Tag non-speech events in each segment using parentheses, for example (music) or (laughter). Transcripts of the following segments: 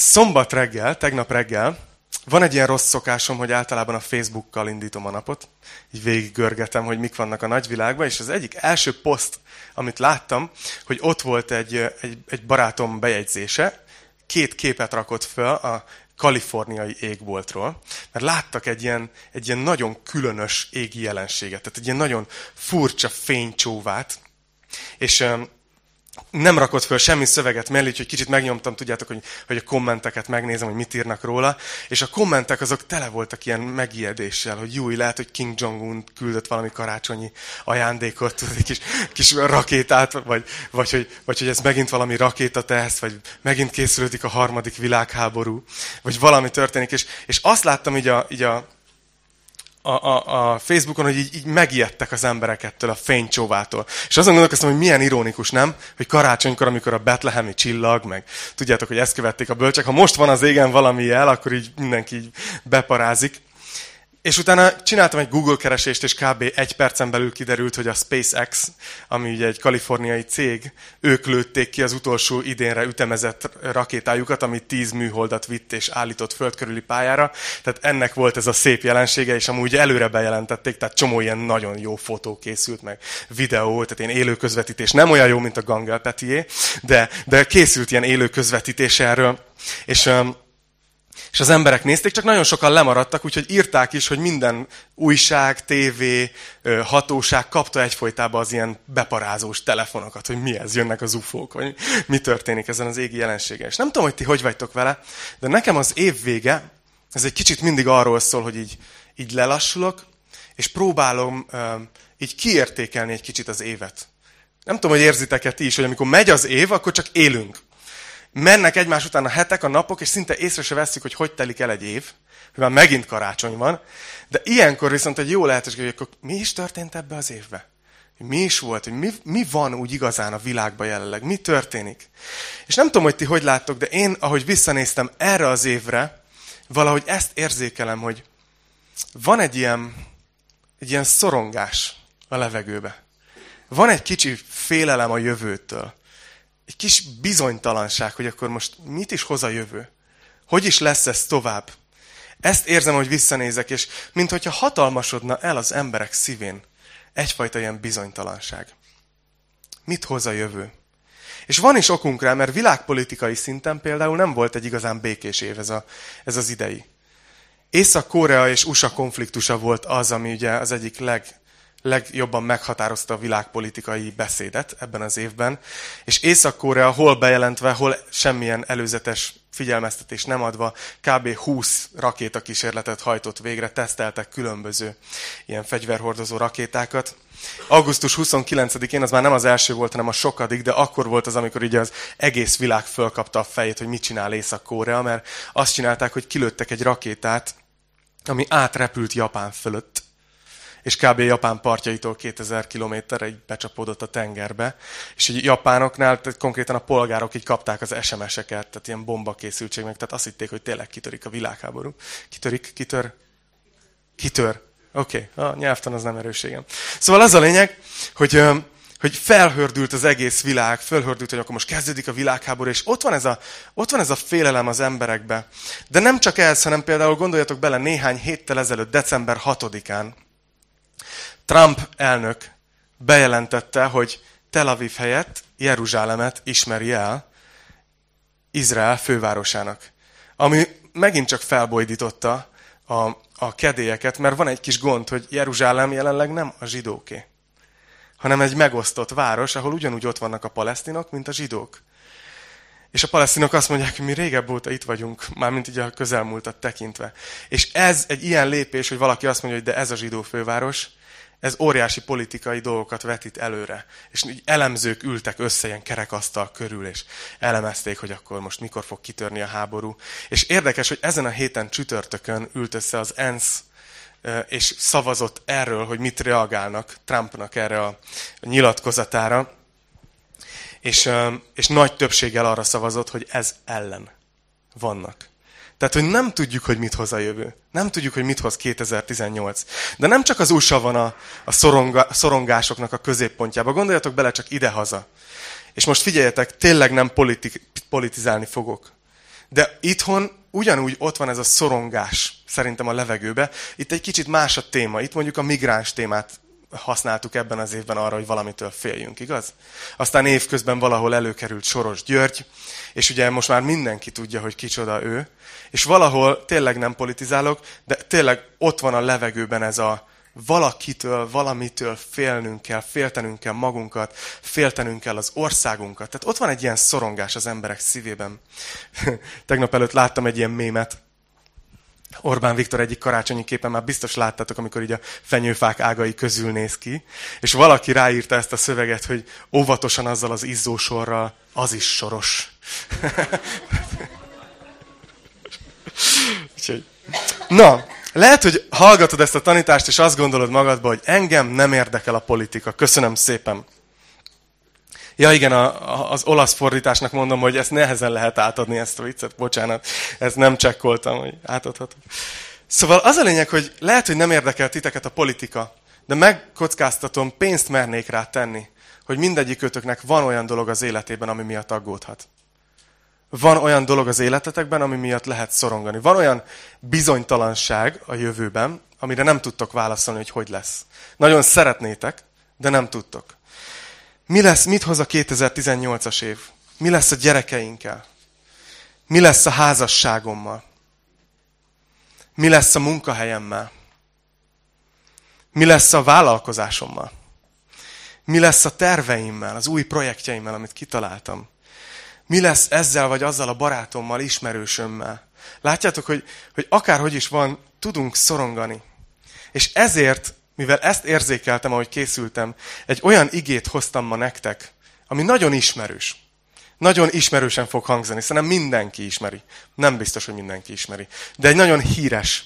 Szombat reggel, tegnap reggel, van egy ilyen rossz szokásom, hogy általában a Facebookkal indítom a napot. Így végig görgetem, hogy mik vannak a nagyvilágban, és az egyik első poszt, amit láttam, hogy ott volt egy, egy, egy barátom bejegyzése, két képet rakott föl a kaliforniai égboltról, mert láttak egy ilyen, egy ilyen nagyon különös égi jelenséget, tehát egy ilyen nagyon furcsa fénycsóvát, és nem rakott föl semmi szöveget mellé, úgyhogy kicsit megnyomtam, tudjátok, hogy, hogy a kommenteket megnézem, hogy mit írnak róla, és a kommentek azok tele voltak ilyen megijedéssel, hogy jó, lehet, hogy King Jong-un küldött valami karácsonyi ajándékot, egy kis, kis rakétát, vagy, vagy, hogy, vagy hogy ez megint valami rakétateszt, vagy megint készülődik a harmadik világháború, vagy valami történik, és, és azt láttam így a, így a a, a, Facebookon, hogy így, így megijedtek az emberek ettől a fénycsóvától. És azon gondolkoztam, hogy milyen ironikus, nem? Hogy karácsonykor, amikor a betlehemi csillag, meg tudjátok, hogy ezt követték a bölcsek, ha most van az égen valami jel, akkor így mindenki így beparázik. És utána csináltam egy Google keresést, és kb. egy percen belül kiderült, hogy a SpaceX, ami ugye egy kaliforniai cég, ők lőtték ki az utolsó idénre ütemezett rakétájukat, ami 10 műholdat vitt és állított földkörüli pályára. Tehát ennek volt ez a szép jelensége, és amúgy előre bejelentették, tehát csomó ilyen nagyon jó fotó készült, meg videó, tehát ilyen élő közvetítés. Nem olyan jó, mint a Gangel Petié, de, de készült ilyen élő közvetítés erről. És um, és az emberek nézték, csak nagyon sokan lemaradtak, úgyhogy írták is, hogy minden újság, tévé, hatóság kapta egyfolytában az ilyen beparázós telefonokat, hogy mi ez, jönnek az ufók, vagy mi történik ezen az égi jelenségen. És nem tudom, hogy ti hogy vagytok vele, de nekem az év vége, ez egy kicsit mindig arról szól, hogy így, így lelassulok, és próbálom így kiértékelni egy kicsit az évet. Nem tudom, hogy érzitek-e ti is, hogy amikor megy az év, akkor csak élünk mennek egymás után a hetek, a napok, és szinte észre se veszik, hogy hogy telik el egy év, már megint karácsony van. De ilyenkor viszont egy jó lehetőség, hogy akkor mi is történt ebbe az évbe? Mi is volt, hogy mi, mi van úgy igazán a világban jelenleg, mi történik. És nem tudom, hogy ti hogy láttok, de én, ahogy visszanéztem erre az évre, valahogy ezt érzékelem, hogy van egy ilyen, egy ilyen szorongás a levegőbe. Van egy kicsi félelem a jövőtől egy kis bizonytalanság, hogy akkor most mit is hoz a jövő. Hogy is lesz ez tovább? Ezt érzem, hogy visszanézek, és mintha hatalmasodna el az emberek szívén egyfajta ilyen bizonytalanság. Mit hoz a jövő? És van is okunk rá, mert világpolitikai szinten például nem volt egy igazán békés év ez, a, ez az idei. Észak-Korea és USA konfliktusa volt az, ami ugye az egyik leg, legjobban meghatározta a világpolitikai beszédet ebben az évben, és Észak-Korea hol bejelentve, hol semmilyen előzetes figyelmeztetés nem adva, kb. 20 rakétakísérletet hajtott végre, teszteltek különböző ilyen fegyverhordozó rakétákat. Augusztus 29-én, az már nem az első volt, hanem a sokadik, de akkor volt az, amikor így az egész világ fölkapta a fejét, hogy mit csinál Észak-Korea, mert azt csinálták, hogy kilőttek egy rakétát, ami átrepült Japán fölött, és kb. Japán partjaitól 2000 kilométerre így becsapódott a tengerbe, és így japánoknál tehát konkrétan a polgárok így kapták az SMS-eket, tehát ilyen bomba készültség meg, tehát azt hitték, hogy tényleg kitörik a világháború. Kitörik? Kitör? Kitör. Oké, okay. a nyelvtan az nem erőségem. Szóval az a lényeg, hogy, hogy felhördült az egész világ, felhördült, hogy akkor most kezdődik a világháború, és ott van, ez a, ott van ez a félelem az emberekbe. De nem csak ez, hanem például gondoljatok bele néhány héttel ezelőtt, december 6-án, Trump elnök bejelentette, hogy Tel Aviv helyett Jeruzsálemet ismeri el Izrael fővárosának. Ami megint csak felbojdította a, a kedélyeket, mert van egy kis gond, hogy Jeruzsálem jelenleg nem a zsidóké, hanem egy megosztott város, ahol ugyanúgy ott vannak a palesztinok, mint a zsidók. És a palesztinok azt mondják, hogy mi régebb óta itt vagyunk, mármint így a közelmúltat tekintve. És ez egy ilyen lépés, hogy valaki azt mondja, hogy de ez a zsidó főváros, ez óriási politikai dolgokat vetít előre. És így elemzők ültek össze ilyen kerekasztal körül, és elemezték, hogy akkor most mikor fog kitörni a háború. És érdekes, hogy ezen a héten csütörtökön ült össze az ENSZ, és szavazott erről, hogy mit reagálnak Trumpnak erre a nyilatkozatára. És, és nagy többséggel arra szavazott, hogy ez ellen vannak. Tehát, hogy nem tudjuk, hogy mit hoz a jövő. Nem tudjuk, hogy mit hoz 2018. De nem csak az USA van a, a szoronga, szorongásoknak a középpontjába. Gondoljatok bele csak idehaza. És most figyeljetek, tényleg nem politik, politizálni fogok. De itthon ugyanúgy ott van ez a szorongás szerintem a levegőbe. Itt egy kicsit más a téma. Itt mondjuk a migráns témát használtuk ebben az évben arra, hogy valamitől féljünk, igaz? Aztán évközben valahol előkerült Soros György, és ugye most már mindenki tudja, hogy kicsoda ő, és valahol tényleg nem politizálok, de tényleg ott van a levegőben ez a valakitől, valamitől félnünk kell, féltenünk kell magunkat, féltenünk kell az országunkat. Tehát ott van egy ilyen szorongás az emberek szívében. (laughs) Tegnap előtt láttam egy ilyen mémet, Orbán Viktor egyik karácsonyi képen már biztos láttátok, amikor így a fenyőfák ágai közül néz ki, és valaki ráírta ezt a szöveget, hogy óvatosan azzal az izzósorral, az is soros. (laughs) Na, lehet, hogy hallgatod ezt a tanítást, és azt gondolod magadba, hogy engem nem érdekel a politika. Köszönöm szépen. Ja igen, a, az olasz fordításnak mondom, hogy ezt nehezen lehet átadni, ezt a viccet, bocsánat. Ezt nem csekkoltam, hogy átadhatom. Szóval az a lényeg, hogy lehet, hogy nem érdekel titeket a politika, de megkockáztatom, pénzt mernék rá tenni, hogy mindegyikőtöknek van olyan dolog az életében, ami miatt aggódhat. Van olyan dolog az életetekben, ami miatt lehet szorongani. Van olyan bizonytalanság a jövőben, amire nem tudtok válaszolni, hogy hogy lesz. Nagyon szeretnétek, de nem tudtok. Mi lesz, mit hoz a 2018-as év? Mi lesz a gyerekeinkkel? Mi lesz a házasságommal? Mi lesz a munkahelyemmel? Mi lesz a vállalkozásommal? Mi lesz a terveimmel, az új projektjeimmel, amit kitaláltam? Mi lesz ezzel vagy azzal a barátommal, ismerősömmel? Látjátok, hogy, hogy akárhogy is van, tudunk szorongani. És ezért mivel ezt érzékeltem, ahogy készültem, egy olyan igét hoztam ma nektek, ami nagyon ismerős. Nagyon ismerősen fog hangzani. Szerintem mindenki ismeri. Nem biztos, hogy mindenki ismeri. De egy nagyon híres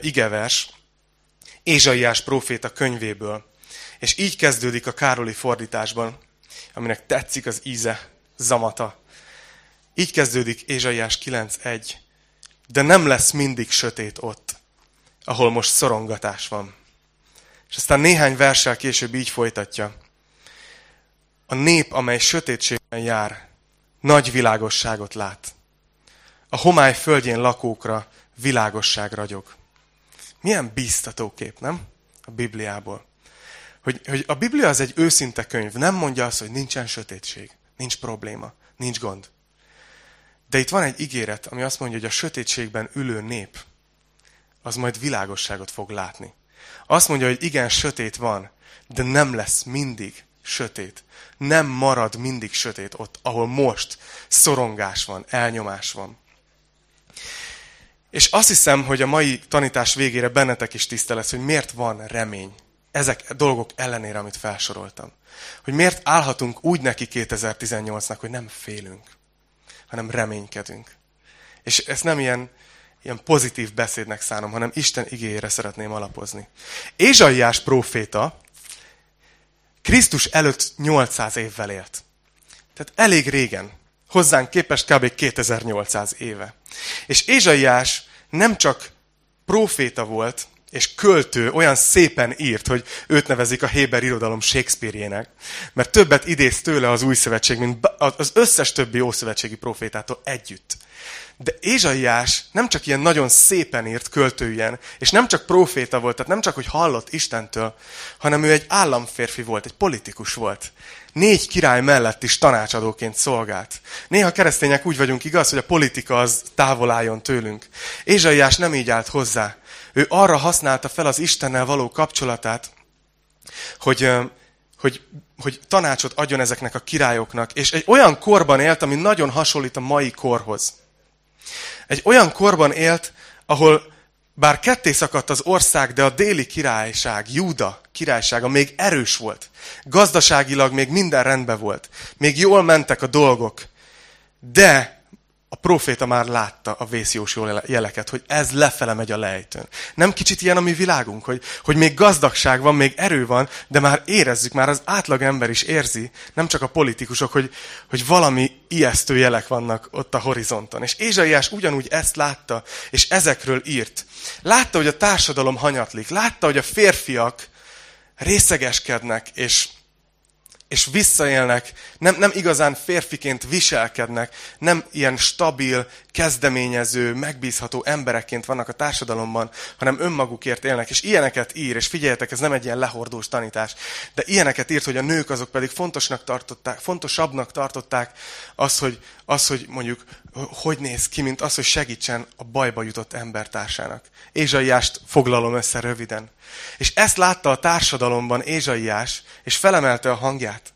igevers, Ézsaiás próféta könyvéből. És így kezdődik a Károli fordításban, aminek tetszik az íze, zamata. Így kezdődik Ézsaiás 9.1. De nem lesz mindig sötét ott, ahol most szorongatás van. És aztán néhány versel később így folytatja. A nép, amely sötétségben jár, nagy világosságot lát. A homály földjén lakókra világosság ragyog. Milyen bíztató kép, nem? A Bibliából. Hogy, hogy a Biblia az egy őszinte könyv. Nem mondja azt, hogy nincsen sötétség, nincs probléma, nincs gond. De itt van egy ígéret, ami azt mondja, hogy a sötétségben ülő nép, az majd világosságot fog látni. Azt mondja, hogy igen, sötét van, de nem lesz mindig sötét. Nem marad mindig sötét ott, ahol most szorongás van, elnyomás van. És azt hiszem, hogy a mai tanítás végére bennetek is tiszta lesz, hogy miért van remény ezek dolgok ellenére, amit felsoroltam. Hogy miért állhatunk úgy neki 2018-nak, hogy nem félünk, hanem reménykedünk. És ez nem ilyen ilyen pozitív beszédnek szánom, hanem Isten igényére szeretném alapozni. Ézsaiás próféta Krisztus előtt 800 évvel élt. Tehát elég régen. Hozzánk képest kb. 2800 éve. És Ézsaiás nem csak próféta volt, és költő olyan szépen írt, hogy őt nevezik a Héber irodalom Shakespeare-jének, mert többet idéz tőle az új szövetség, mint az összes többi ószövetségi profétától együtt. De Ézsaiás nem csak ilyen nagyon szépen írt költő ilyen, és nem csak proféta volt, tehát nem csak, hogy hallott Istentől, hanem ő egy államférfi volt, egy politikus volt. Négy király mellett is tanácsadóként szolgált. Néha keresztények úgy vagyunk igaz, hogy a politika az távol álljon tőlünk. Ézsaiás nem így állt hozzá. Ő arra használta fel az Istennel való kapcsolatát, hogy, hogy, hogy tanácsot adjon ezeknek a királyoknak. És egy olyan korban élt, ami nagyon hasonlít a mai korhoz. Egy olyan korban élt, ahol bár ketté szakadt az ország, de a déli királyság, Júda királysága még erős volt. Gazdaságilag még minden rendben volt. Még jól mentek a dolgok. De a proféta már látta a vészjós jeleket, hogy ez lefele megy a lejtőn. Nem kicsit ilyen a mi világunk, hogy, hogy még gazdagság van, még erő van, de már érezzük, már az átlag ember is érzi, nem csak a politikusok, hogy, hogy valami ijesztő jelek vannak ott a horizonton. És Ézsaiás ugyanúgy ezt látta, és ezekről írt. Látta, hogy a társadalom hanyatlik, látta, hogy a férfiak részegeskednek, és és visszaélnek, nem, nem igazán férfiként viselkednek, nem ilyen stabil, kezdeményező, megbízható emberekként vannak a társadalomban, hanem önmagukért élnek, és ilyeneket ír, és figyeljetek, ez nem egy ilyen lehordós tanítás, de ilyeneket írt, hogy a nők azok pedig fontosnak tartották, fontosabbnak tartották az, hogy, az, hogy mondjuk hogy néz ki, mint az, hogy segítsen a bajba jutott embertársának. Ézsaiást foglalom össze röviden. És ezt látta a társadalomban Ézsaiás, és felemelte a hangját.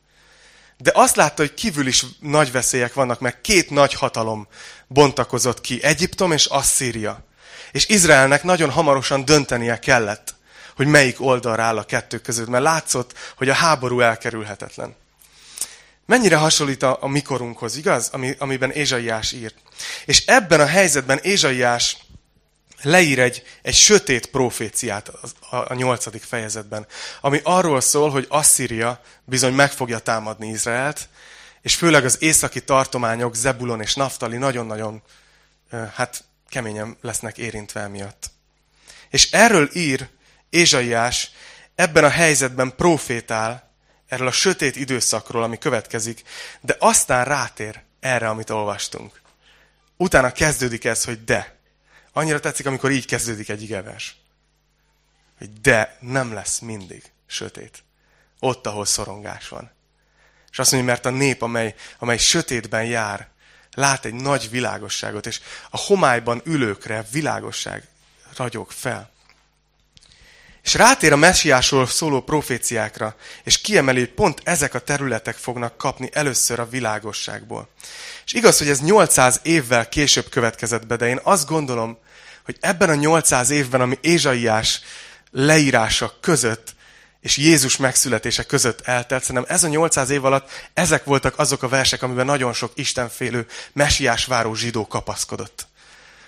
De azt látta, hogy kívül is nagy veszélyek vannak, mert két nagy hatalom bontakozott ki, Egyiptom és Asszíria. És Izraelnek nagyon hamarosan döntenie kellett, hogy melyik oldalra áll a kettő között, mert látszott, hogy a háború elkerülhetetlen. Mennyire hasonlít a, a mikorunkhoz, igaz? Ami, amiben Ézsaiás írt. És ebben a helyzetben Ézsaiás leír egy, egy sötét proféciát a, nyolcadik fejezetben, ami arról szól, hogy Asszíria bizony meg fogja támadni Izraelt, és főleg az északi tartományok, Zebulon és Naftali nagyon-nagyon hát keményen lesznek érintve miatt. És erről ír Ézsaiás, ebben a helyzetben profétál, erről a sötét időszakról, ami következik, de aztán rátér erre, amit olvastunk. Utána kezdődik ez, hogy de. Annyira tetszik, amikor így kezdődik egy igevers. Hogy de nem lesz mindig sötét. Ott, ahol szorongás van. És azt mondja, mert a nép, amely, amely sötétben jár, lát egy nagy világosságot, és a homályban ülőkre világosság ragyog fel. És rátér a messiásról szóló proféciákra, és kiemeli, hogy pont ezek a területek fognak kapni először a világosságból. És igaz, hogy ez 800 évvel később következett be, de én azt gondolom, hogy ebben a 800 évben, ami Ézsaiás leírása között, és Jézus megszületése között eltelt, szerintem ez a 800 év alatt ezek voltak azok a versek, amiben nagyon sok istenfélő, mesiás váró zsidó kapaszkodott.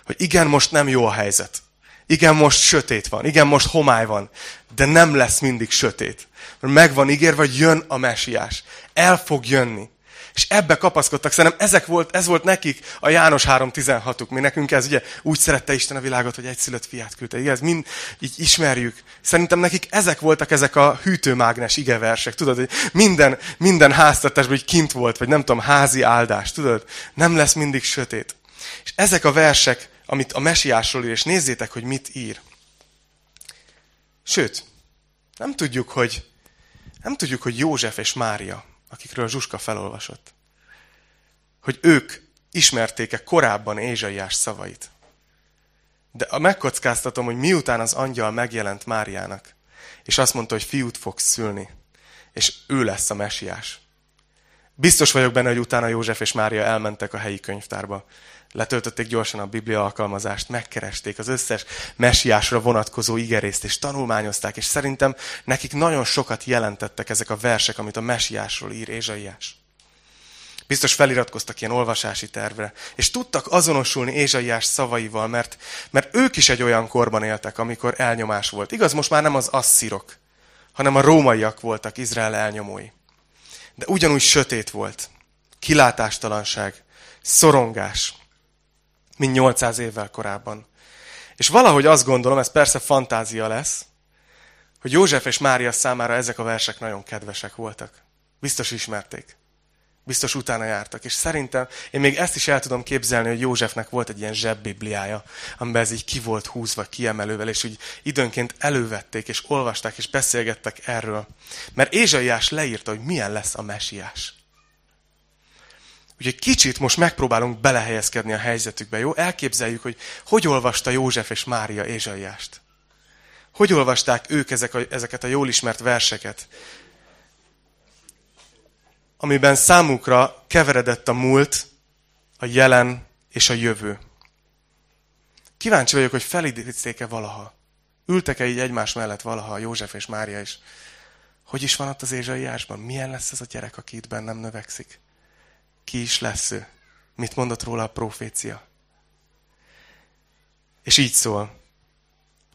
Hogy igen, most nem jó a helyzet. Igen, most sötét van. Igen, most homály van. De nem lesz mindig sötét. Mert meg van ígérve, hogy jön a mesiás. El fog jönni. És ebbe kapaszkodtak. Szerintem ezek volt, ez volt nekik a János 3.16-uk. Mi nekünk ez ugye úgy szerette Isten a világot, hogy egy szülött fiát küldte. Ez mind így ismerjük. Szerintem nekik ezek voltak ezek a hűtőmágnes igeversek. Tudod, hogy minden, minden háztartásban hogy kint volt, vagy nem tudom, házi áldás. Tudod, nem lesz mindig sötét. És ezek a versek, amit a mesiásról ír, és nézzétek, hogy mit ír. Sőt, nem tudjuk, hogy, nem tudjuk, hogy József és Mária akikről Zsuska felolvasott. Hogy ők ismerték-e korábban Ézsaiás szavait. De megkockáztatom, hogy miután az angyal megjelent Máriának, és azt mondta, hogy fiút fogsz szülni, és ő lesz a mesiás. Biztos vagyok benne, hogy utána József és Mária elmentek a helyi könyvtárba, letöltötték gyorsan a Biblia alkalmazást, megkeresték az összes mesiásra vonatkozó igerészt, és tanulmányozták, és szerintem nekik nagyon sokat jelentettek ezek a versek, amit a mesiásról ír Ézsaiás. Biztos feliratkoztak ilyen olvasási tervre, és tudtak azonosulni Ézsaiás szavaival, mert, mert ők is egy olyan korban éltek, amikor elnyomás volt. Igaz, most már nem az asszírok, hanem a rómaiak voltak Izrael elnyomói. De ugyanúgy sötét volt. Kilátástalanság, szorongás, mint 800 évvel korábban. És valahogy azt gondolom, ez persze fantázia lesz, hogy József és Mária számára ezek a versek nagyon kedvesek voltak. Biztos ismerték. Biztos utána jártak. És szerintem én még ezt is el tudom képzelni, hogy Józsefnek volt egy ilyen zsebbibliája, amiben ez így ki volt húzva kiemelővel, és úgy időnként elővették, és olvasták, és beszélgettek erről. Mert Ézsaiás leírta, hogy milyen lesz a mesiás. Úgyhogy kicsit most megpróbálunk belehelyezkedni a helyzetükbe, jó? Elképzeljük, hogy hogy olvasta József és Mária Ézsaiást. Hogy olvasták ők ezek a, ezeket a jól ismert verseket, amiben számukra keveredett a múlt, a jelen és a jövő. Kíváncsi vagyok, hogy felidézték-e valaha. Ültek-e így egymás mellett valaha József és Mária is. Hogy is van ott az Ézsaiásban? Milyen lesz ez a gyerek, aki itt bennem növekszik? Ki is lesz ő. Mit mondott róla a profécia? És így szól.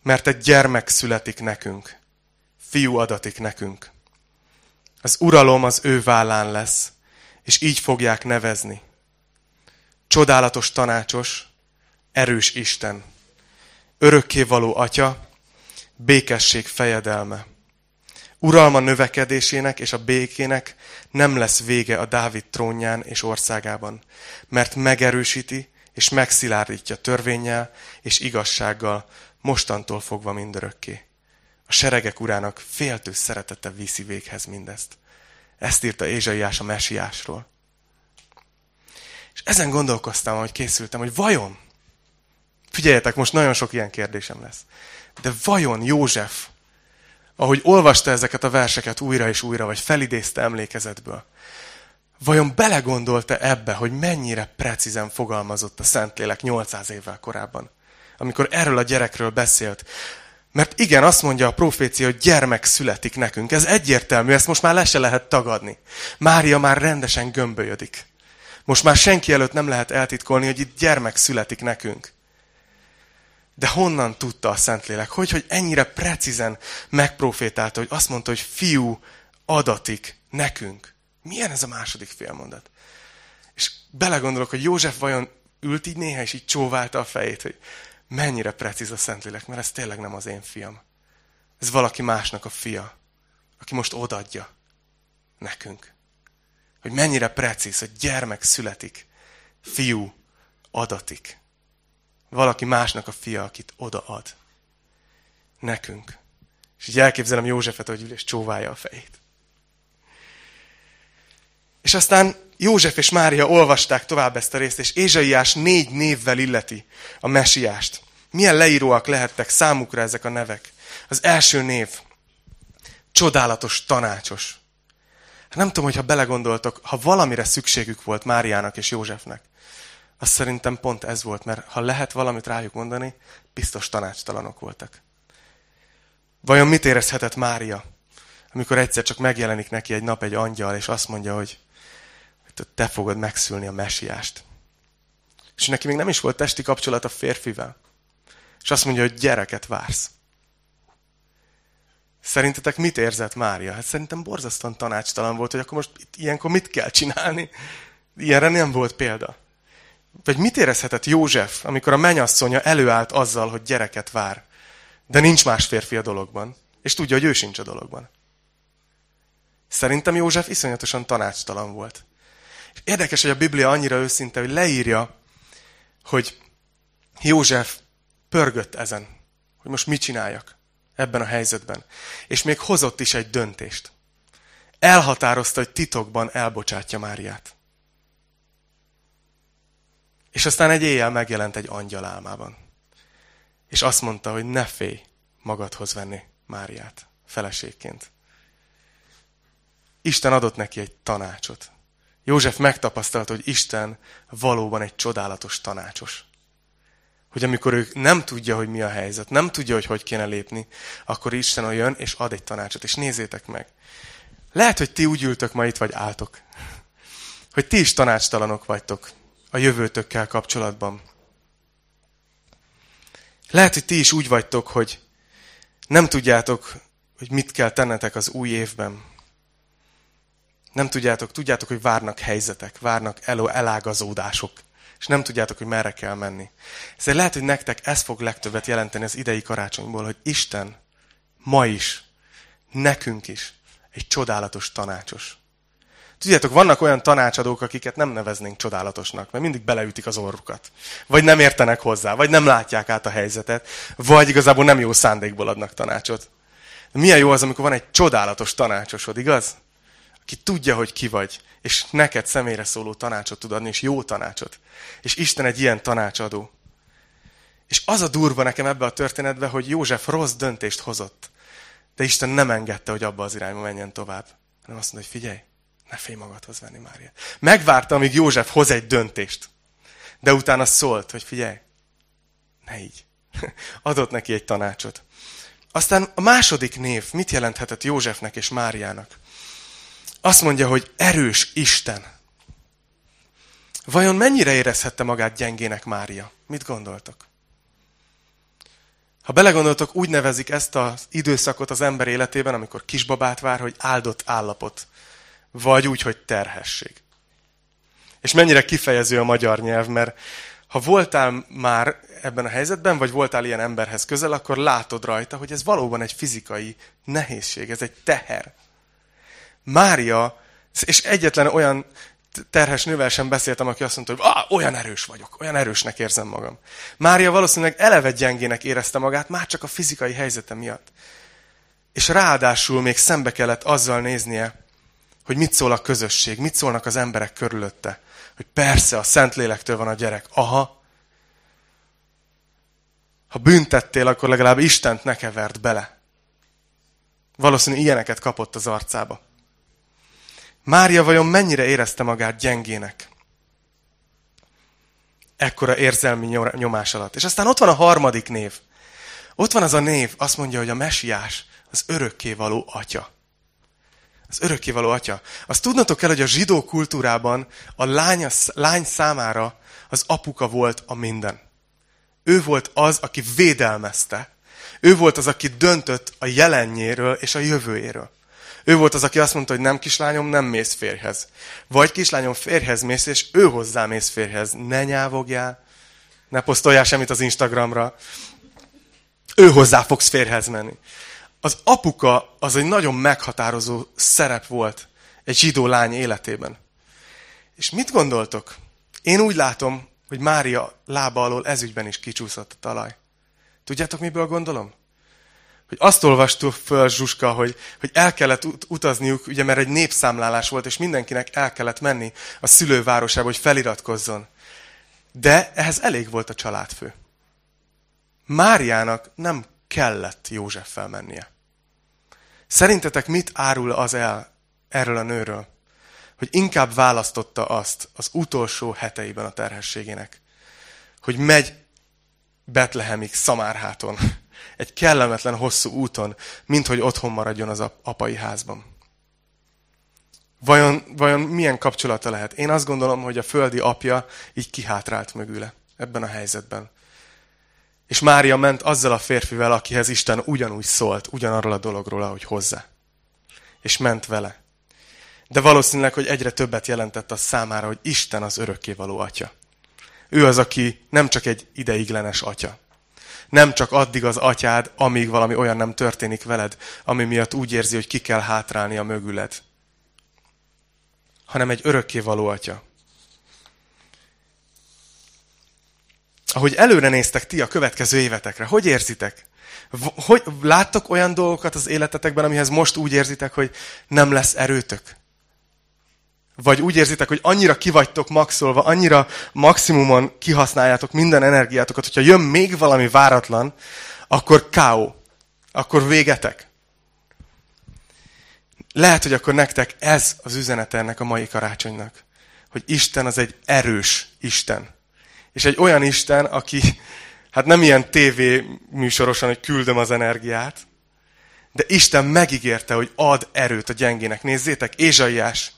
Mert egy gyermek születik nekünk. Fiú adatik nekünk. Az uralom az ő vállán lesz, és így fogják nevezni. Csodálatos tanácsos, erős Isten, örökkévaló atya, békesség fejedelme. Uralma növekedésének és a békének nem lesz vége a Dávid trónján és országában, mert megerősíti és megszilárdítja törvényel és igazsággal mostantól fogva mindörökké. A seregek urának féltő szeretete viszi véghez mindezt. Ezt írta Ézsaiás a mesiásról. És ezen gondolkoztam, hogy készültem, hogy vajon, figyeljetek, most nagyon sok ilyen kérdésem lesz, de vajon József, ahogy olvasta ezeket a verseket újra és újra, vagy felidézte emlékezetből, vajon belegondolta ebbe, hogy mennyire precízen fogalmazott a Szentlélek 800 évvel korábban, amikor erről a gyerekről beszélt, mert igen, azt mondja a profécia, hogy gyermek születik nekünk. Ez egyértelmű, ezt most már le se lehet tagadni. Mária már rendesen gömbölyödik. Most már senki előtt nem lehet eltitkolni, hogy itt gyermek születik nekünk. De honnan tudta a Szentlélek? Hogy, hogy ennyire precízen megprofétálta, hogy azt mondta, hogy fiú adatik nekünk. Milyen ez a második félmondat? És belegondolok, hogy József vajon ült így néha, és így csóválta a fejét, hogy mennyire precíz a Szentlélek, mert ez tényleg nem az én fiam. Ez valaki másnak a fia, aki most odadja nekünk. Hogy mennyire precíz, hogy gyermek születik, fiú adatik. Valaki másnak a fia, akit odaad. Nekünk. És így elképzelem Józsefet, hogy ül és csóválja a fejét. És aztán József és Mária olvasták tovább ezt a részt, és Ézsaiás négy névvel illeti a mesiást. Milyen leíróak lehettek számukra ezek a nevek? Az első név, csodálatos, tanácsos. Hát nem tudom, hogyha belegondoltok, ha valamire szükségük volt Máriának és Józsefnek, az szerintem pont ez volt, mert ha lehet valamit rájuk mondani, biztos tanácstalanok voltak. Vajon mit érezhetett Mária, amikor egyszer csak megjelenik neki egy nap egy angyal, és azt mondja, hogy te fogod megszülni a mesiást. És neki még nem is volt testi kapcsolat a férfivel. És azt mondja, hogy gyereket vársz. Szerintetek mit érzett Mária? Hát szerintem borzasztóan tanácstalan volt, hogy akkor most ilyenkor mit kell csinálni. Ilyenre nem volt példa. Vagy mit érezhetett József, amikor a menyasszonya előállt azzal, hogy gyereket vár, de nincs más férfi a dologban, és tudja, hogy ő sincs a dologban. Szerintem József iszonyatosan tanácstalan volt. Érdekes, hogy a Biblia annyira őszinte, hogy leírja, hogy József pörgött ezen, hogy most mit csináljak ebben a helyzetben. És még hozott is egy döntést. Elhatározta, hogy titokban elbocsátja Máriát. És aztán egy éjjel megjelent egy angyal álmában. És azt mondta, hogy ne félj magadhoz venni Máriát feleségként. Isten adott neki egy tanácsot. József megtapasztalta, hogy Isten valóban egy csodálatos tanácsos. Hogy amikor ő nem tudja, hogy mi a helyzet, nem tudja, hogy hogy kéne lépni, akkor Isten jön és ad egy tanácsot. És nézzétek meg. Lehet, hogy ti úgy ültök ma itt, vagy álltok. Hogy ti is tanácstalanok vagytok a jövőtökkel kapcsolatban. Lehet, hogy ti is úgy vagytok, hogy nem tudjátok, hogy mit kell tennetek az új évben. Nem tudjátok, tudjátok, hogy várnak helyzetek, várnak elő elágazódások, és nem tudjátok, hogy merre kell menni. Ezért lehet, hogy nektek ez fog legtöbbet jelenteni az idei karácsonyból, hogy Isten ma is, nekünk is egy csodálatos tanácsos. Tudjátok, vannak olyan tanácsadók, akiket nem neveznénk csodálatosnak, mert mindig beleütik az orrukat. Vagy nem értenek hozzá, vagy nem látják át a helyzetet, vagy igazából nem jó szándékból adnak tanácsot. De milyen jó az, amikor van egy csodálatos tanácsosod, igaz? Aki tudja, hogy ki vagy, és neked személyre szóló tanácsot tud adni, és jó tanácsot. És Isten egy ilyen tanácsadó. És az a durva nekem ebbe a történetbe, hogy József rossz döntést hozott. De Isten nem engedte, hogy abba az irányba menjen tovább. Hanem azt mondta, hogy figyelj, ne félj magadhoz venni, Mária. Megvárta, amíg József hoz egy döntést. De utána szólt, hogy figyelj, ne így. (laughs) Adott neki egy tanácsot. Aztán a második név mit jelenthetett Józsefnek és Máriának? Azt mondja, hogy erős Isten. Vajon mennyire érezhette magát gyengének Mária? Mit gondoltok? Ha belegondoltok, úgy nevezik ezt az időszakot az ember életében, amikor kisbabát vár, hogy áldott állapot vagy úgy, hogy terhesség. És mennyire kifejező a magyar nyelv, mert ha voltál már ebben a helyzetben, vagy voltál ilyen emberhez közel, akkor látod rajta, hogy ez valóban egy fizikai nehézség, ez egy teher. Mária, és egyetlen olyan terhes nővel sem beszéltem, aki azt mondta, hogy ah, olyan erős vagyok, olyan erősnek érzem magam. Mária valószínűleg eleve gyengének érezte magát, már csak a fizikai helyzete miatt. És ráadásul még szembe kellett azzal néznie, hogy mit szól a közösség, mit szólnak az emberek körülötte. Hogy persze, a Szentlélektől van a gyerek. Aha. Ha büntettél, akkor legalább Istent ne kevert bele. Valószínű ilyeneket kapott az arcába. Mária vajon mennyire érezte magát gyengének? Ekkora érzelmi nyomás alatt. És aztán ott van a harmadik név. Ott van az a név, azt mondja, hogy a mesiás az örökkévaló atya. Az örökkévaló atya. Azt tudnatok kell, hogy a zsidó kultúrában a lány, lány számára az apuka volt a minden. Ő volt az, aki védelmezte. Ő volt az, aki döntött a jelenjéről és a jövőjéről. Ő volt az, aki azt mondta, hogy nem kislányom, nem mész férhez. Vagy kislányom férhez mész, és ő hozzá mész férhez. Ne nyávogjál, ne posztoljál semmit az Instagramra. Ő hozzá fogsz férhez menni. Az apuka az egy nagyon meghatározó szerep volt egy zsidó lány életében. És mit gondoltok? Én úgy látom, hogy Mária lába alól ezügyben is kicsúszott a talaj. Tudjátok, miből gondolom? hogy azt olvastuk föl Zsuska, hogy, hogy el kellett utazniuk, ugye mert egy népszámlálás volt, és mindenkinek el kellett menni a szülővárosába, hogy feliratkozzon. De ehhez elég volt a családfő. Máriának nem kellett József felmennie. Szerintetek mit árul az el erről a nőről? Hogy inkább választotta azt az utolsó heteiben a terhességének, hogy megy Betlehemig Szamárháton, (laughs) egy kellemetlen hosszú úton, mint hogy otthon maradjon az apai házban. Vajon, vajon milyen kapcsolata lehet? Én azt gondolom, hogy a földi apja így kihátrált mögüle ebben a helyzetben. És Mária ment azzal a férfivel, akihez Isten ugyanúgy szólt, ugyanarról a dologról, ahogy hozzá. És ment vele. De valószínűleg, hogy egyre többet jelentett az számára, hogy Isten az örökkévaló atya. Ő az, aki nem csak egy ideiglenes atya, nem csak addig az atyád, amíg valami olyan nem történik veled, ami miatt úgy érzi, hogy ki kell hátrálni a mögüled, hanem egy örökkévaló atya. Ahogy előre néztek ti a következő évetekre, hogy érzitek? Hogy, láttok olyan dolgokat az életetekben, amihez most úgy érzitek, hogy nem lesz erőtök? Vagy úgy érzitek, hogy annyira kivagytok maxolva, annyira maximumon kihasználjátok minden energiátokat, hogyha jön még valami váratlan, akkor káó. Akkor végetek. Lehet, hogy akkor nektek ez az üzenet ennek a mai karácsonynak. Hogy Isten az egy erős Isten. És egy olyan Isten, aki, hát nem ilyen tévé műsorosan, hogy küldöm az energiát, de Isten megígérte, hogy ad erőt a gyengének. Nézzétek, Ézsaiás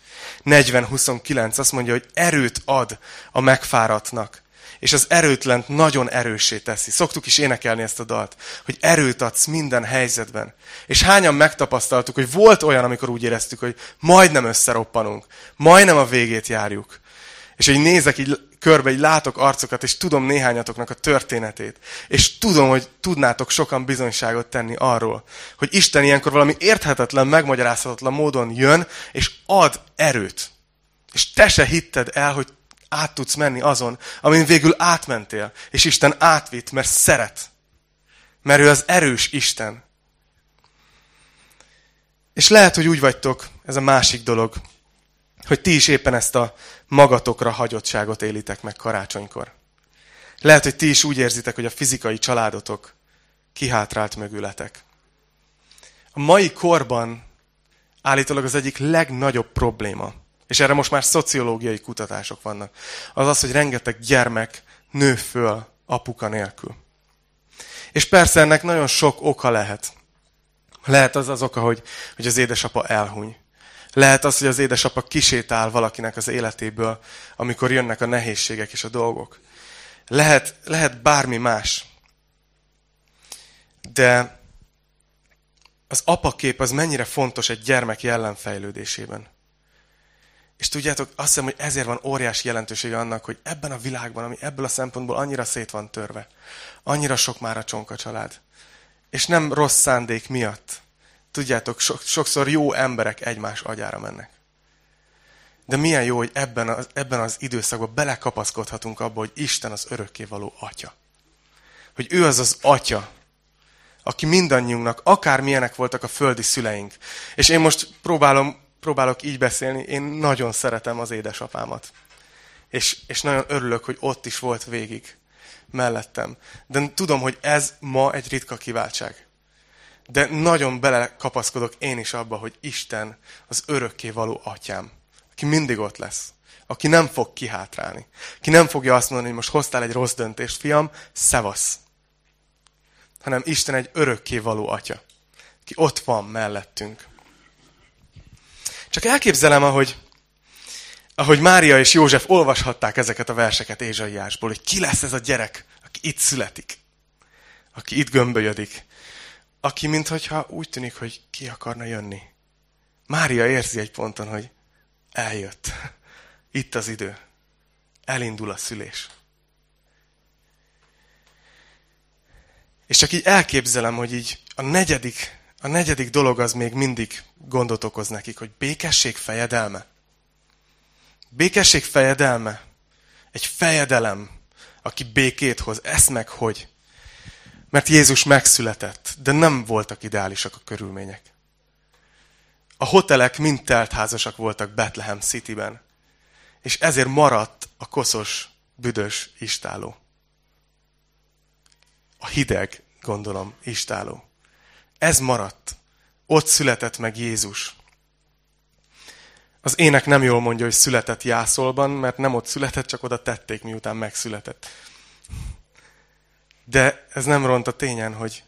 40-29 azt mondja, hogy erőt ad a megfáradtnak. És az erőtlent nagyon erősé teszi. Szoktuk is énekelni ezt a dalt, hogy erőt adsz minden helyzetben. És hányan megtapasztaltuk, hogy volt olyan, amikor úgy éreztük, hogy majdnem összeroppanunk, majdnem a végét járjuk. És így nézek így körbe, így látok arcokat, és tudom néhányatoknak a történetét. És tudom, hogy tudnátok sokan bizonyságot tenni arról, hogy Isten ilyenkor valami érthetetlen, megmagyarázhatatlan módon jön, és ad erőt. És te se hitted el, hogy át tudsz menni azon, amin végül átmentél. És Isten átvitt, mert szeret. Mert ő az erős Isten. És lehet, hogy úgy vagytok, ez a másik dolog, hogy ti is éppen ezt a magatokra hagyottságot élitek meg karácsonykor. Lehet, hogy ti is úgy érzitek, hogy a fizikai családotok kihátrált mögületek. A mai korban állítólag az egyik legnagyobb probléma, és erre most már szociológiai kutatások vannak, az az, hogy rengeteg gyermek nő föl apuka nélkül. És persze ennek nagyon sok oka lehet. Lehet az az oka, hogy, hogy az édesapa elhuny. Lehet az, hogy az édesapa kisétál valakinek az életéből, amikor jönnek a nehézségek és a dolgok. Lehet, lehet bármi más. De az apakép az mennyire fontos egy gyermek jellemfejlődésében. És tudjátok, azt hiszem, hogy ezért van óriási jelentősége annak, hogy ebben a világban, ami ebből a szempontból annyira szét van törve, annyira sok már a csonka család, és nem rossz szándék miatt. Tudjátok, so, sokszor jó emberek egymás agyára mennek. De milyen jó, hogy ebben az, ebben az időszakban belekapaszkodhatunk abba, hogy Isten az örökkévaló atya. Hogy ő az az atya, aki mindannyiunknak, akármilyenek voltak a földi szüleink. És én most próbálom, próbálok így beszélni, én nagyon szeretem az édesapámat. És, és nagyon örülök, hogy ott is volt végig mellettem. De tudom, hogy ez ma egy ritka kiváltság. De nagyon belekapaszkodok én is abba, hogy Isten az örökké való atyám, aki mindig ott lesz, aki nem fog kihátrálni, aki nem fogja azt mondani, hogy most hoztál egy rossz döntést, fiam, szevasz. Hanem Isten egy örökké való atya, aki ott van mellettünk. Csak elképzelem, ahogy, ahogy Mária és József olvashatták ezeket a verseket Ézsaiásból, hogy ki lesz ez a gyerek, aki itt születik, aki itt gömbölyödik, aki mintha úgy tűnik, hogy ki akarna jönni. Mária érzi egy ponton, hogy eljött. (laughs) Itt az idő. Elindul a szülés. És csak így elképzelem, hogy így a negyedik, a negyedik dolog az még mindig gondot okoz nekik, hogy békesség fejedelme. Békesség fejedelme. Egy fejedelem, aki békét hoz. Ezt meg hogy? Mert Jézus megszületett, de nem voltak ideálisak a körülmények. A hotelek mind teltházasak voltak Bethlehem Cityben, és ezért maradt a koszos, büdös istáló. A hideg, gondolom, istáló. Ez maradt. Ott született meg Jézus. Az ének nem jól mondja, hogy született Jászolban, mert nem ott született, csak oda tették, miután megszületett. De ez nem ront a tényen, hogy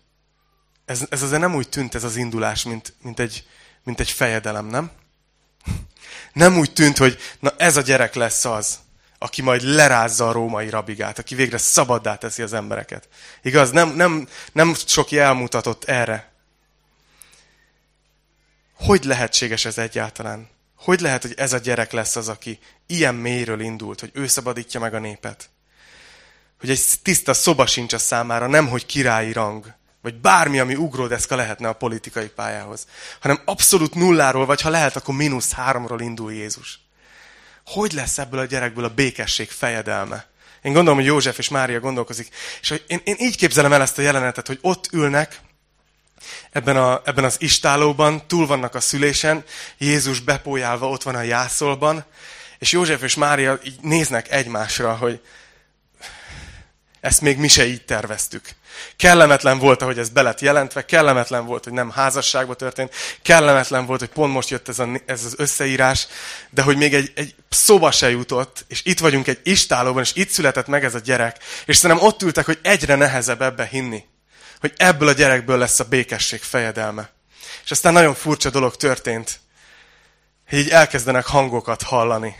ez, ez azért nem úgy tűnt ez az indulás, mint, mint, egy, mint egy fejedelem, nem? (laughs) Nem úgy tűnt, hogy na ez a gyerek lesz az, aki majd lerázza a római rabigát, aki végre szabaddá teszi az embereket. Igaz? Nem, nem, nem sok elmutatott erre. Hogy lehetséges ez egyáltalán? Hogy lehet, hogy ez a gyerek lesz az, aki ilyen mélyről indult, hogy ő szabadítja meg a népet? Hogy egy tiszta szoba sincs a számára, nem hogy királyi rang, vagy bármi, ami ugródeszka lehetne a politikai pályához, hanem abszolút nulláról, vagy ha lehet, akkor mínusz háromról indul Jézus. Hogy lesz ebből a gyerekből a békesség fejedelme? Én gondolom, hogy József és Mária gondolkozik. És én, én így képzelem el ezt a jelenetet, hogy ott ülnek, ebben, a, ebben az istálóban, túl vannak a szülésen, Jézus bepójálva ott van a jászolban, és József és Mária így néznek egymásra, hogy ezt még mi se így terveztük. Kellemetlen volt, ahogy ez belet jelentve, kellemetlen volt, hogy nem házasságban történt, kellemetlen volt, hogy pont most jött ez, a, ez az összeírás, de hogy még egy, egy szoba se jutott, és itt vagyunk egy istálóban, és itt született meg ez a gyerek, és szerintem ott ültek, hogy egyre nehezebb ebbe hinni, hogy ebből a gyerekből lesz a békesség fejedelme. És aztán nagyon furcsa dolog történt, hogy így elkezdenek hangokat hallani.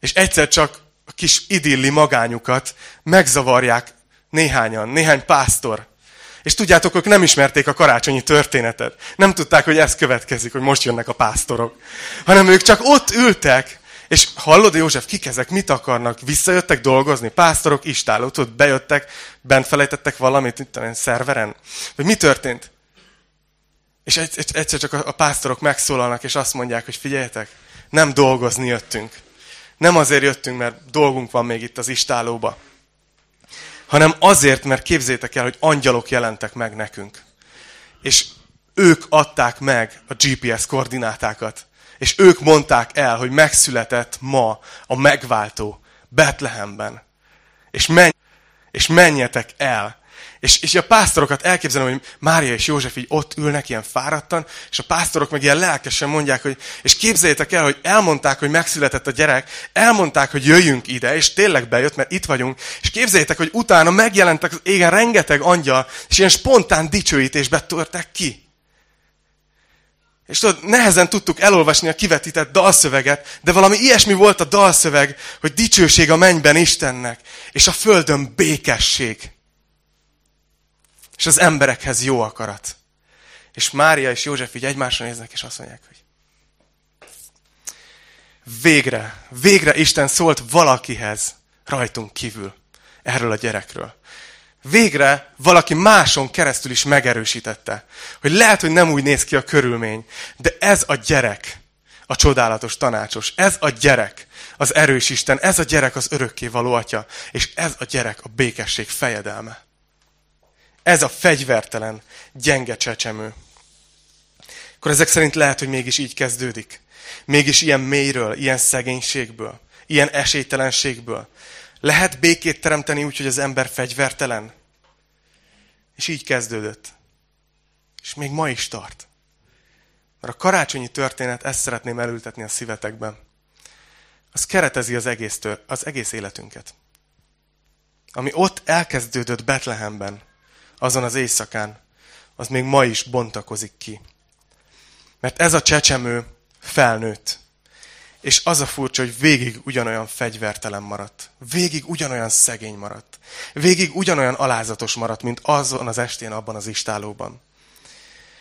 És egyszer csak a kis idilli magányukat megzavarják néhányan, néhány pásztor. És tudjátok, ők nem ismerték a karácsonyi történetet. Nem tudták, hogy ez következik, hogy most jönnek a pásztorok. Hanem ők csak ott ültek, és hallod, József, kik ezek, mit akarnak? Visszajöttek dolgozni? Pásztorok, istáló, tudod, bejöttek, bent felejtettek valamit, itt a szerveren? Vagy mi történt? És egyszer csak a pásztorok megszólalnak, és azt mondják, hogy figyeljetek, nem dolgozni jöttünk, nem azért jöttünk, mert dolgunk van még itt az istálóba, hanem azért, mert képzétek el, hogy angyalok jelentek meg nekünk. És ők adták meg a GPS koordinátákat. És ők mondták el, hogy megszületett ma a megváltó Betlehemben. És, menj, és menjetek el, és, és a pásztorokat elképzelem, hogy Mária és József így ott ülnek ilyen fáradtan, és a pásztorok meg ilyen lelkesen mondják, hogy és képzeljétek el, hogy elmondták, hogy megszületett a gyerek, elmondták, hogy jöjjünk ide, és tényleg bejött, mert itt vagyunk, és képzeljétek, hogy utána megjelentek az égen rengeteg angyal, és ilyen spontán dicsőítésbe törtek ki. És tudod, nehezen tudtuk elolvasni a kivetített dalszöveget, de valami ilyesmi volt a dalszöveg, hogy dicsőség a mennyben Istennek, és a földön békesség és az emberekhez jó akarat. És Mária és József így egymásra néznek, és azt mondják, hogy végre, végre Isten szólt valakihez rajtunk kívül erről a gyerekről. Végre valaki máson keresztül is megerősítette, hogy lehet, hogy nem úgy néz ki a körülmény, de ez a gyerek, a csodálatos tanácsos, ez a gyerek, az erős Isten, ez a gyerek az örökké való atya, és ez a gyerek a békesség fejedelme. Ez a fegyvertelen, gyenge csecsemő. Akkor ezek szerint lehet, hogy mégis így kezdődik. Mégis ilyen mélyről, ilyen szegénységből, ilyen esélytelenségből. Lehet békét teremteni úgy, hogy az ember fegyvertelen? És így kezdődött. És még ma is tart. Mert a karácsonyi történet ezt szeretném elültetni a szívetekben. Az keretezi az egész, tör, az egész életünket. Ami ott elkezdődött Betlehemben, azon az éjszakán, az még ma is bontakozik ki. Mert ez a csecsemő felnőtt. És az a furcsa, hogy végig ugyanolyan fegyvertelen maradt. Végig ugyanolyan szegény maradt. Végig ugyanolyan alázatos maradt, mint azon az estén abban az istálóban.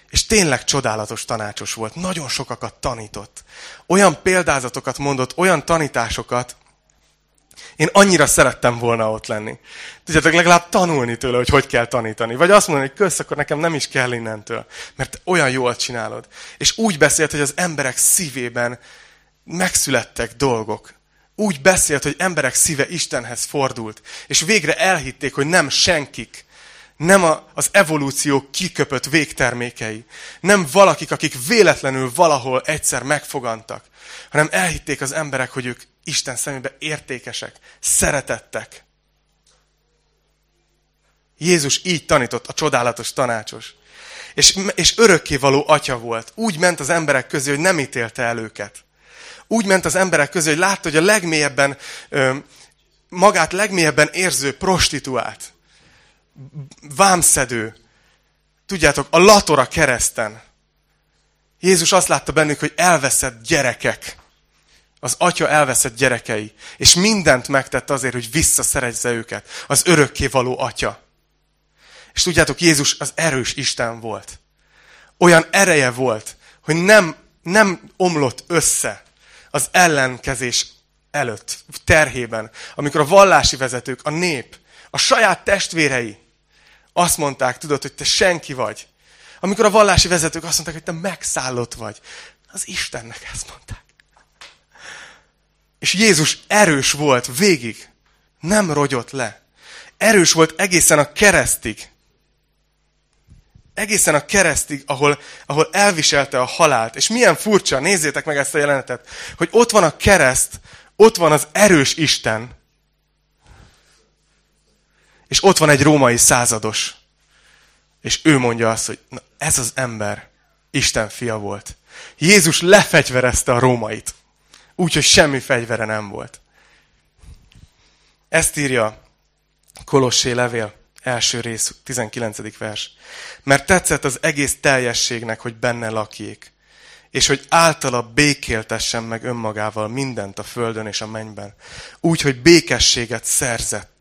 És tényleg csodálatos tanácsos volt. Nagyon sokakat tanított. Olyan példázatokat mondott, olyan tanításokat, én annyira szerettem volna ott lenni. Tudjátok, legalább tanulni tőle, hogy hogy kell tanítani. Vagy azt mondani, hogy kösz, akkor nekem nem is kell innentől. Mert olyan jól csinálod. És úgy beszélt, hogy az emberek szívében megszülettek dolgok. Úgy beszélt, hogy emberek szíve Istenhez fordult. És végre elhitték, hogy nem senkik, nem a, az evolúció kiköpött végtermékei. Nem valakik, akik véletlenül valahol egyszer megfogantak, hanem elhitték az emberek, hogy ők Isten szemébe értékesek, szeretettek. Jézus így tanított, a csodálatos tanácsos. És, és örökkévaló atya volt. Úgy ment az emberek közé, hogy nem ítélte el őket. Úgy ment az emberek közé, hogy látta, hogy a legmélyebben, magát legmélyebben érző prostituált, vámszedő, tudjátok, a latora kereszten. Jézus azt látta bennük, hogy elveszett gyerekek. Az atya elveszett gyerekei. És mindent megtett azért, hogy visszaszerezze őket. Az örökkévaló atya. És tudjátok, Jézus az erős Isten volt. Olyan ereje volt, hogy nem, nem omlott össze az ellenkezés előtt, terhében, amikor a vallási vezetők, a nép, a saját testvérei azt mondták, tudod, hogy te senki vagy. Amikor a vallási vezetők azt mondták, hogy te megszállott vagy. Az Istennek ezt mondták. És Jézus erős volt végig. Nem rogyott le. Erős volt egészen a keresztig. Egészen a keresztig, ahol, ahol elviselte a halált. És milyen furcsa, nézzétek meg ezt a jelenetet, hogy ott van a kereszt, ott van az erős Isten, és ott van egy római százados. És ő mondja azt, hogy na, ez az ember Isten fia volt. Jézus lefegyverezte a rómait. Úgyhogy semmi fegyvere nem volt. Ezt írja Kolossé levél, első rész, 19. vers. Mert tetszett az egész teljességnek, hogy benne lakjék, és hogy általa békéltessen meg önmagával mindent a földön és a mennyben. Úgy, hogy békességet szerzett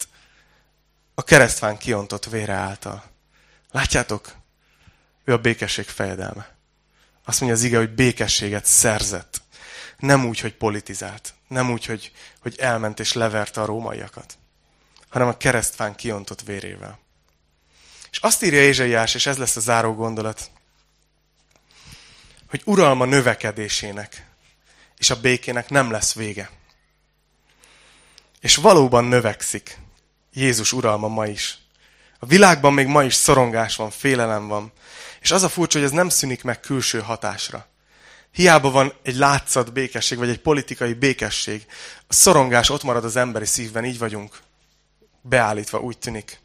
a keresztfán kiontott vére által. Látjátok? Ő a békesség fejedelme. Azt mondja az ige, hogy békességet szerzett. Nem úgy, hogy politizált. Nem úgy, hogy, hogy elment és leverte a rómaiakat. Hanem a keresztfán kiontott vérével. És azt írja Ézsaiás, és ez lesz a záró gondolat, hogy uralma növekedésének és a békének nem lesz vége. És valóban növekszik Jézus uralma ma is. A világban még ma is szorongás van, félelem van. És az a furcsa, hogy ez nem szűnik meg külső hatásra. Hiába van egy látszat békesség, vagy egy politikai békesség. A szorongás ott marad az emberi szívben, így vagyunk beállítva, úgy tűnik.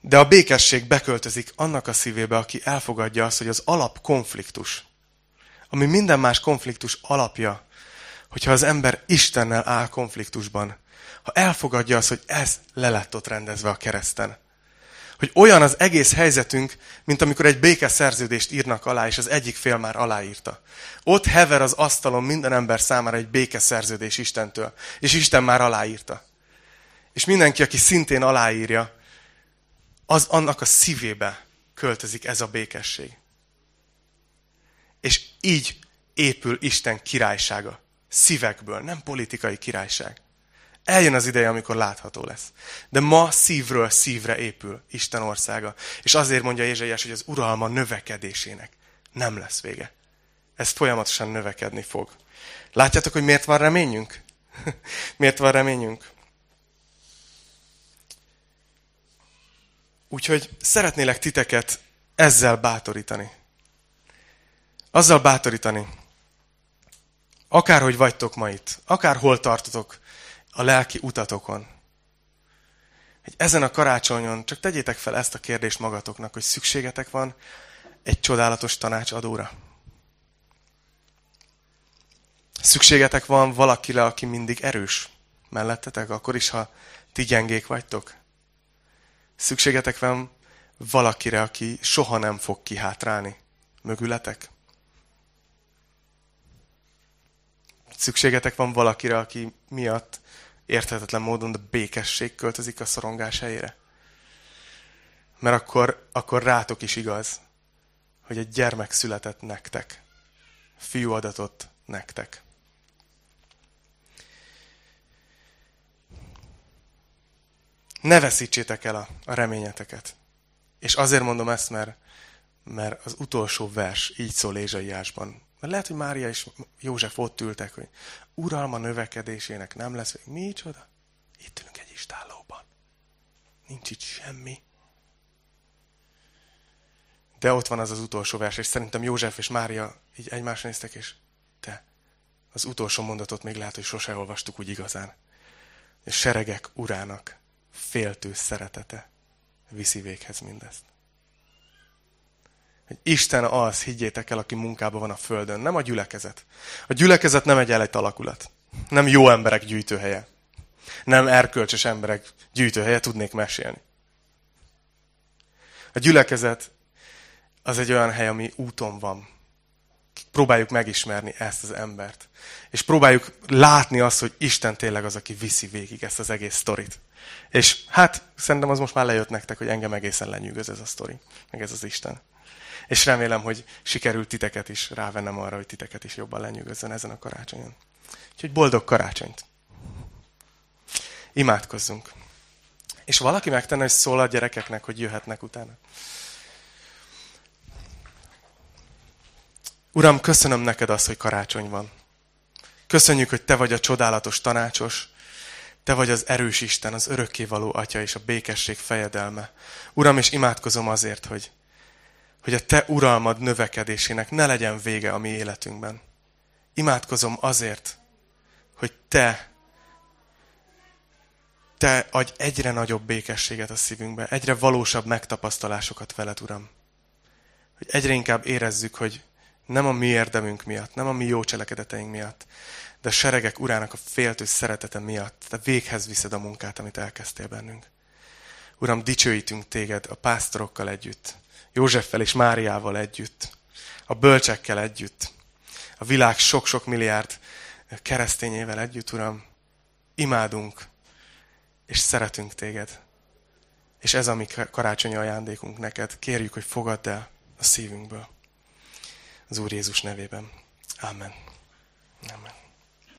De a békesség beköltözik annak a szívébe, aki elfogadja azt, hogy az alapkonfliktus, ami minden más konfliktus alapja, hogyha az ember Istennel áll konfliktusban, ha elfogadja azt, hogy ez le lett ott rendezve a kereszten. Hogy olyan az egész helyzetünk, mint amikor egy békeszerződést írnak alá, és az egyik fél már aláírta. Ott hever az asztalon minden ember számára egy békeszerződés Istentől, és Isten már aláírta. És mindenki, aki szintén aláírja, az annak a szívébe költözik ez a békesség. És így épül Isten királysága. Szívekből, nem politikai királyság. Eljön az ideje, amikor látható lesz. De ma szívről szívre épül Isten országa. És azért mondja Ézsaiás, hogy az uralma növekedésének nem lesz vége. Ez folyamatosan növekedni fog. Látjátok, hogy miért van reményünk? (laughs) miért van reményünk? Úgyhogy szeretnélek titeket ezzel bátorítani. Azzal bátorítani, akárhogy vagytok ma itt, akárhol tartotok a lelki utatokon, hogy ezen a karácsonyon csak tegyétek fel ezt a kérdést magatoknak, hogy szükségetek van egy csodálatos tanácsadóra. Szükségetek van valakire, aki mindig erős mellettetek, akkor is, ha ti gyengék vagytok. Szükségetek van valakire, aki soha nem fog kihátrálni mögületek. Szükségetek van valakire, aki miatt érthetetlen módon a békesség költözik a szorongás helyére. Mert akkor, akkor rátok is igaz, hogy egy gyermek született nektek. Fiú adatot nektek. Ne veszítsétek el a, a reményeteket. És azért mondom ezt, mert, mert az utolsó vers így szól Ézsaiásban. Mert lehet, hogy Mária és József ott ültek, hogy uralma növekedésének nem lesz. Micsoda? Itt ülünk egy istállóban. Nincs itt semmi. De ott van az az utolsó vers, és szerintem József és Mária így egymásra néztek, és te, az utolsó mondatot még lehet, hogy sose olvastuk úgy igazán. És seregek urának féltő szeretete viszi véghez mindezt. Hogy Isten az, higgyétek el, aki munkában van a földön, nem a gyülekezet. A gyülekezet nem egy elejt alakulat. Nem jó emberek gyűjtőhelye. Nem erkölcsös emberek gyűjtőhelye, tudnék mesélni. A gyülekezet az egy olyan hely, ami úton van. Próbáljuk megismerni ezt az embert. És próbáljuk látni azt, hogy Isten tényleg az, aki viszi végig ezt az egész sztorit. És hát szerintem az most már lejött nektek, hogy engem egészen lenyűgöz ez a sztori, meg ez az Isten. És remélem, hogy sikerült titeket is rávennem arra, hogy titeket is jobban lenyűgözzön ezen a karácsonyon. Úgyhogy boldog karácsonyt! Imádkozzunk! És valaki megtenne, hogy szól a gyerekeknek, hogy jöhetnek utána. Uram, köszönöm neked azt, hogy karácsony van. Köszönjük, hogy te vagy a csodálatos tanácsos, te vagy az erős Isten, az örökkévaló Atya és a békesség fejedelme. Uram, és imádkozom azért, hogy, hogy a Te uralmad növekedésének ne legyen vége a mi életünkben. Imádkozom azért, hogy Te, Te adj egyre nagyobb békességet a szívünkbe, egyre valósabb megtapasztalásokat veled, Uram. Hogy egyre inkább érezzük, hogy nem a mi érdemünk miatt, nem a mi jó cselekedeteink miatt, de a seregek urának a féltő szeretete miatt te véghez viszed a munkát, amit elkezdtél bennünk. Uram, dicsőítünk téged a pásztorokkal együtt, Józseffel és Máriával együtt, a bölcsekkel együtt, a világ sok-sok milliárd keresztényével együtt, Uram, imádunk, és szeretünk téged. És ez a mi karácsonyi ajándékunk neked. Kérjük, hogy fogadd el a szívünkből. Az Úr Jézus nevében. Amen. Amen.